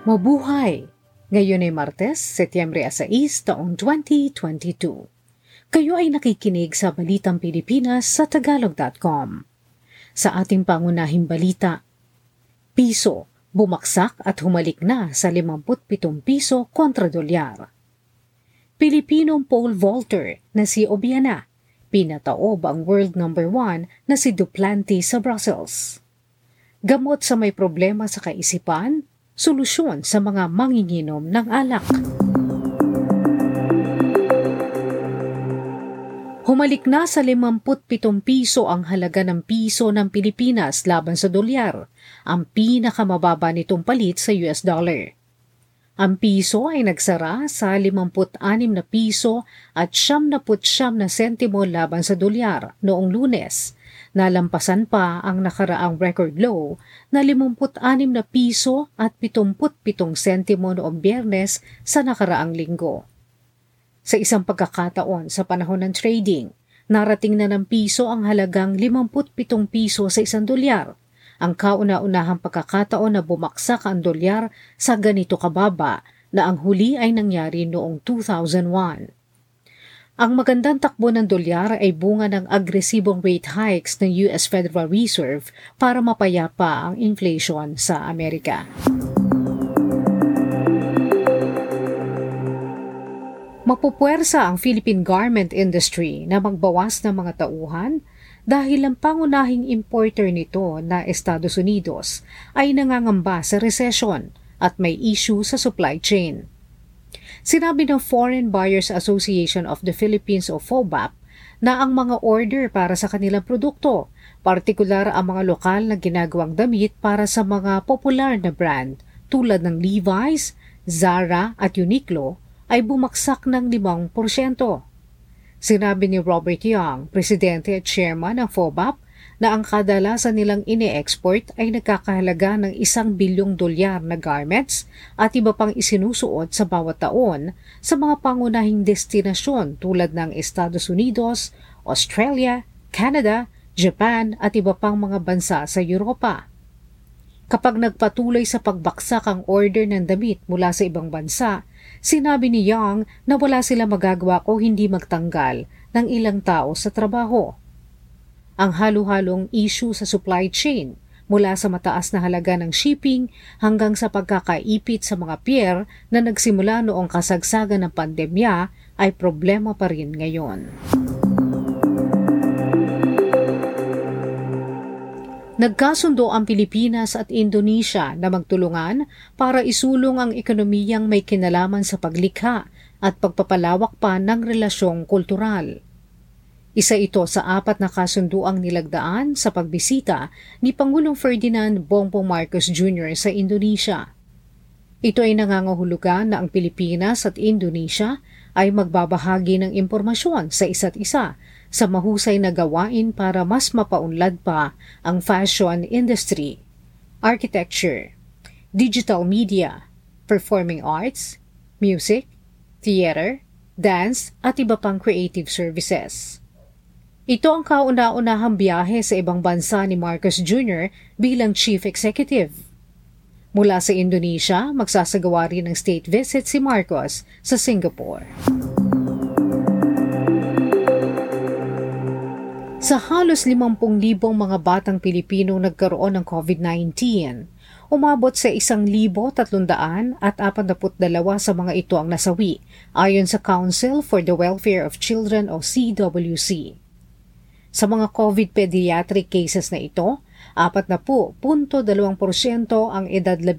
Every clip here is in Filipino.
Mabuhay! Ngayon ay Martes, Setyembre 6, taong 2022. Kayo ay nakikinig sa Balitang Pilipinas sa Tagalog.com. Sa ating pangunahing balita, Piso, bumaksak at humalik na sa 57 piso kontra dolyar. Pilipinong pole vaulter na si Obiana, pinataob ang world number one na si Duplantis sa Brussels. Gamot sa may problema sa kaisipan, solusyon sa mga manginginom ng alak. Humalik na sa 57 piso ang halaga ng piso ng Pilipinas laban sa dolyar, ang pinakamababa nitong palit sa US dollar. Ang piso ay nagsara sa 56 na piso at 79 na sentimo laban sa dolyar noong lunes Nalampasan pa ang nakaraang record low na 56 na piso at 77 sentimo noong biyernes sa nakaraang linggo. Sa isang pagkakataon sa panahon ng trading, narating na ng piso ang halagang 57 piso sa isang dolyar, ang kauna-unahang pagkakataon na bumaksak ang dolyar sa ganito kababa na ang huli ay nangyari noong 2001. Ang magandang takbo ng dolyar ay bunga ng agresibong rate hikes ng US Federal Reserve para mapayapa ang inflation sa Amerika. Mapupuwersa ang Philippine garment industry na magbawas ng mga tauhan dahil ang pangunahing importer nito na Estados Unidos ay nangangamba sa recession at may issue sa supply chain. Sinabi ng Foreign Buyers Association of the Philippines o FOBAP na ang mga order para sa kanilang produkto, partikular ang mga lokal na ginagawang damit para sa mga popular na brand tulad ng Levi's, Zara at Uniqlo ay bumagsak ng 5%. Sinabi ni Robert Young, presidente at chairman ng FOBAP, na ang kadalasan nilang ine-export ay nagkakahalaga ng isang bilyong dolyar na garments at iba pang isinusuot sa bawat taon sa mga pangunahing destinasyon tulad ng Estados Unidos, Australia, Canada, Japan at iba pang mga bansa sa Europa. Kapag nagpatuloy sa pagbaksak ang order ng damit mula sa ibang bansa, sinabi ni Young na wala sila magagawa ko hindi magtanggal ng ilang tao sa trabaho ang halo-halong issue sa supply chain mula sa mataas na halaga ng shipping hanggang sa pagkakaipit sa mga pier na nagsimula noong kasagsagan ng pandemya ay problema pa rin ngayon. Nagkasundo ang Pilipinas at Indonesia na magtulungan para isulong ang ekonomiyang may kinalaman sa paglikha at pagpapalawak pa ng relasyong kultural. Isa ito sa apat na kasunduang nilagdaan sa pagbisita ni Pangulong Ferdinand Bongbong Marcos Jr. sa Indonesia. Ito ay nangangahulugan na ang Pilipinas at Indonesia ay magbabahagi ng impormasyon sa isa't isa sa mahusay na gawain para mas mapaunlad pa ang fashion industry, architecture, digital media, performing arts, music, theater, dance at iba pang creative services. Ito ang kauna-unahang biyahe sa ibang bansa ni Marcos Jr. bilang Chief Executive. Mula sa Indonesia, magsasagawa rin ng state visit si Marcos sa Singapore. Sa halos 50,000 mga batang Pilipino nagkaroon ng COVID-19, umabot sa 1,300 at 42 sa mga ito ang nasawi, ayon sa Council for the Welfare of Children o CWC. Sa mga COVID pediatric cases na ito, 40.2% ang edad 15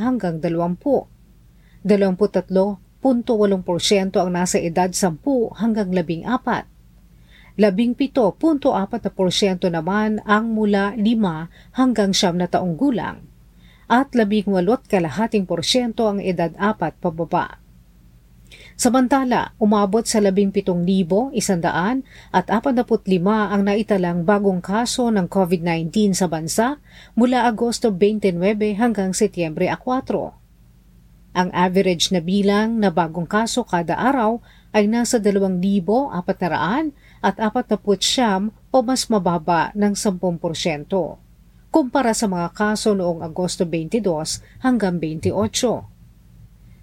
hanggang 20. 23.8% ang nasa edad 10 hanggang 14. 17.4% naman ang mula 5 hanggang 9 na taong gulang at 18 kalahating porsyento ang edad 4 pababa. Samantala, umabot sa 17,100 at 45 ang naitalang bagong kaso ng COVID-19 sa bansa mula Agosto 29 hanggang Setyembre 4. Ang average na bilang na bagong kaso kada araw ay nasa 2,400 at 40 o mas mababa ng 10%. kumpara sa mga kaso noong Agosto 22 hanggang 28.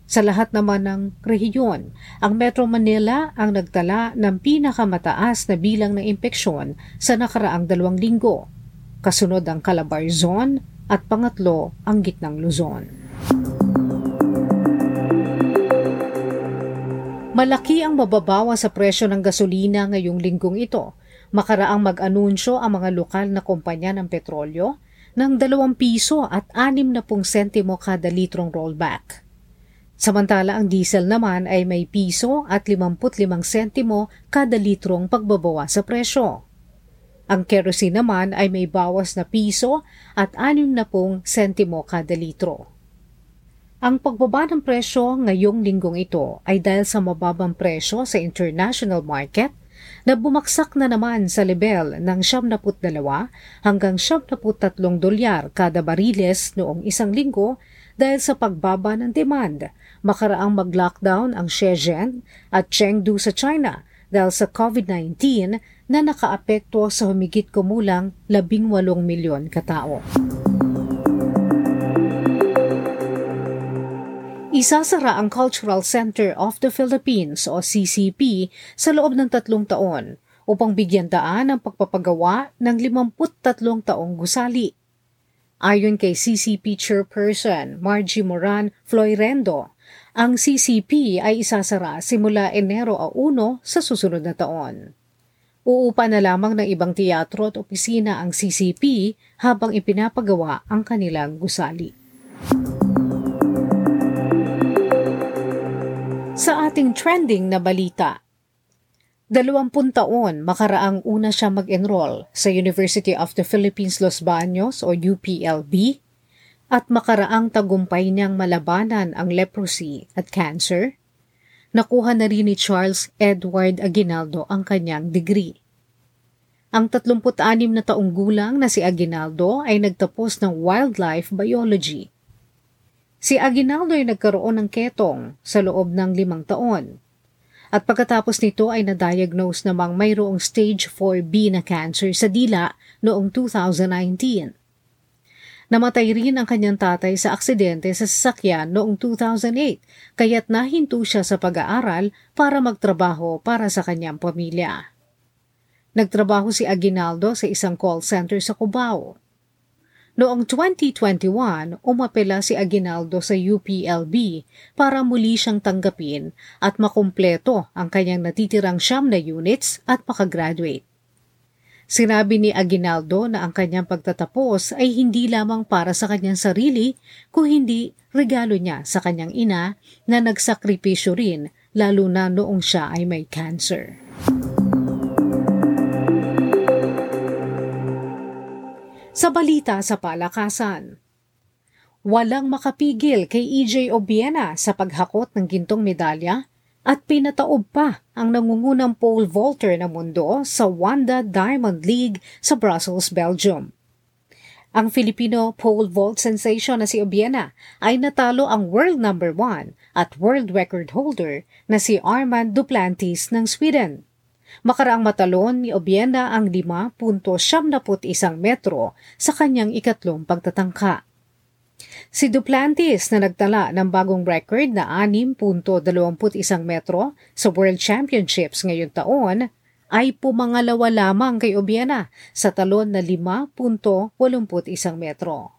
Sa lahat naman ng rehiyon, ang Metro Manila ang nagtala ng pinakamataas na bilang ng impeksyon sa nakaraang dalawang linggo. Kasunod ang Calabar Zone at pangatlo ang Gitnang Luzon. Malaki ang mababawa sa presyo ng gasolina ngayong linggong ito. Makaraang mag-anunsyo ang mga lokal na kumpanya ng petrolyo ng 2 piso at 6 na pong sentimo kada litrong rollback. Samantala ang diesel naman ay may piso at 55 sentimo kada litrong pagbabawa sa presyo. Ang kerosene naman ay may bawas na piso at 60 sentimo kada litro. Ang pagbaba ng presyo ngayong linggong ito ay dahil sa mababang presyo sa international market na bumaksak na naman sa level ng 72 hanggang 73 dolyar kada bariles noong isang linggo dahil sa pagbaba ng demand makaraang mag-lockdown ang Shenzhen at Chengdu sa China dahil sa COVID-19 na nakaapekto sa humigit kumulang 18 milyon katao. Isasara ang Cultural Center of the Philippines o CCP sa loob ng tatlong taon upang bigyan daan ang pagpapagawa ng 53 taong gusali. Ayon kay CCP Chairperson Margie Moran Floirendo, ang CCP ay isasara simula Enero 1 sa susunod na taon. Uupa na lamang ng ibang teatro at opisina ang CCP habang ipinapagawa ang kanilang gusali. Sa ating trending na balita, Dalawampun taon makaraang una siya mag-enroll sa University of the Philippines Los Baños o UPLB at makaraang tagumpay niyang malabanan ang leprosy at cancer, nakuha na rin ni Charles Edward Aguinaldo ang kanyang degree. Ang 36 na taong gulang na si Aguinaldo ay nagtapos ng wildlife biology. Si Aguinaldo ay nagkaroon ng ketong sa loob ng limang taon. At pagkatapos nito ay na-diagnose namang mayroong stage 4B na cancer sa dila noong 2019. Namatay rin ang kanyang tatay sa aksidente sa sasakyan noong 2008, kaya't nahinto siya sa pag-aaral para magtrabaho para sa kanyang pamilya. Nagtrabaho si Aguinaldo sa isang call center sa Cubao. Noong 2021, umapela si Aguinaldo sa UPLB para muli siyang tanggapin at makumpleto ang kanyang natitirang siyam na units at makagraduate. Sinabi ni Aguinaldo na ang kanyang pagtatapos ay hindi lamang para sa kanyang sarili, kung hindi regalo niya sa kanyang ina na nagsakripisyo rin lalo na noong siya ay may cancer. Sa balita sa palakasan, walang makapigil kay EJ Obiena sa paghakot ng gintong medalya at pinataob pa ang nangungunang pole vaulter na mundo sa Wanda Diamond League sa Brussels, Belgium. Ang Filipino pole vault sensation na si Obiena ay natalo ang world number 1 at world record holder na si Armand Duplantis ng Sweden. Makaraang matalon ni Obiena ang 5.71 metro sa kanyang ikatlong pagtatangka. Si Duplantis na nagtala ng bagong record na 6.21 metro sa World Championships ngayong taon ay pumangalawa lamang kay Obiena sa talon na 5.81 metro.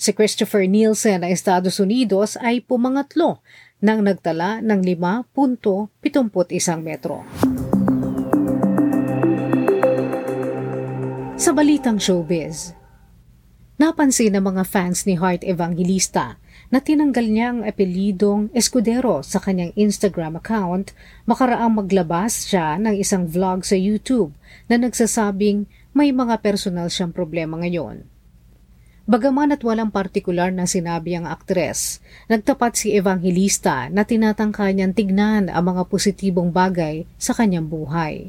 Si Christopher Nielsen ng Estados Unidos ay pumangatlo nang nagtala ng 5.71 metro. Sa balitang showbiz, Napansin ng mga fans ni Heart Evangelista na tinanggal niya ang apelidong Escudero sa kanyang Instagram account makaraang maglabas siya ng isang vlog sa YouTube na nagsasabing may mga personal siyang problema ngayon. Bagaman at walang partikular na sinabi ang aktres, nagtapat si Evangelista na tinatangka niyang tignan ang mga positibong bagay sa kanyang buhay.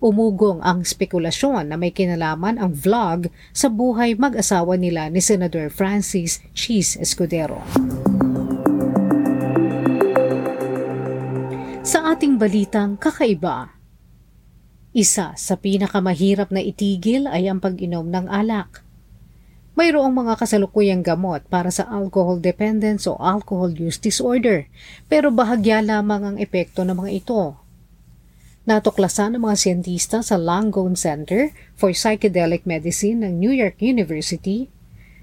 Umugong ang spekulasyon na may kinalaman ang vlog sa buhay mag-asawa nila ni Senator Francis Cheese Escudero. Sa ating balitang kakaiba, Isa sa pinakamahirap na itigil ay ang pag-inom ng alak. Mayroong mga kasalukuyang gamot para sa alcohol dependence o alcohol use disorder, pero bahagya lamang ang epekto ng mga ito. Natuklasan ng mga siyentista sa Langone Center for Psychedelic Medicine ng New York University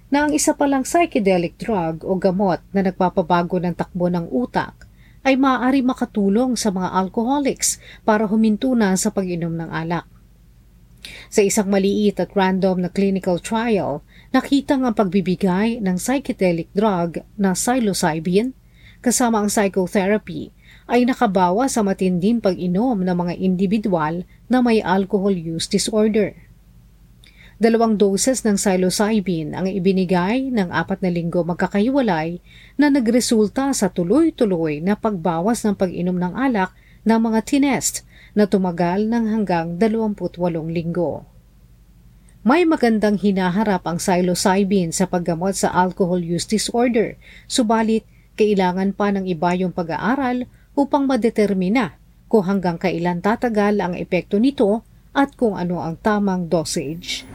na ang isa palang psychedelic drug o gamot na nagpapabago ng takbo ng utak ay maaari makatulong sa mga alcoholics para huminto na sa pag-inom ng alak. Sa isang maliit at random na clinical trial, nakita ang pagbibigay ng psychedelic drug na psilocybin kasama ang psychotherapy ay nakabawa sa matinding pag-inom ng mga individual na may alcohol use disorder. Dalawang doses ng psilocybin ang ibinigay ng apat na linggo magkakahiwalay na nagresulta sa tuloy-tuloy na pagbawas ng pag-inom ng alak ng mga tinest na tumagal ng hanggang 28 linggo. May magandang hinaharap ang psilocybin sa paggamot sa alcohol use disorder, subalit kailangan pa ng iba yung pag-aaral upang madetermina kung hanggang kailan tatagal ang epekto nito at kung ano ang tamang dosage.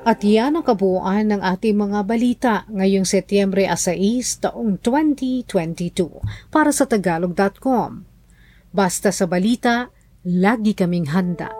At yan ang kabuuan ng ating mga balita ngayong Setyembre 6 taong 2022 para sa Tagalog.com. Basta sa balita, lagi kaming handa.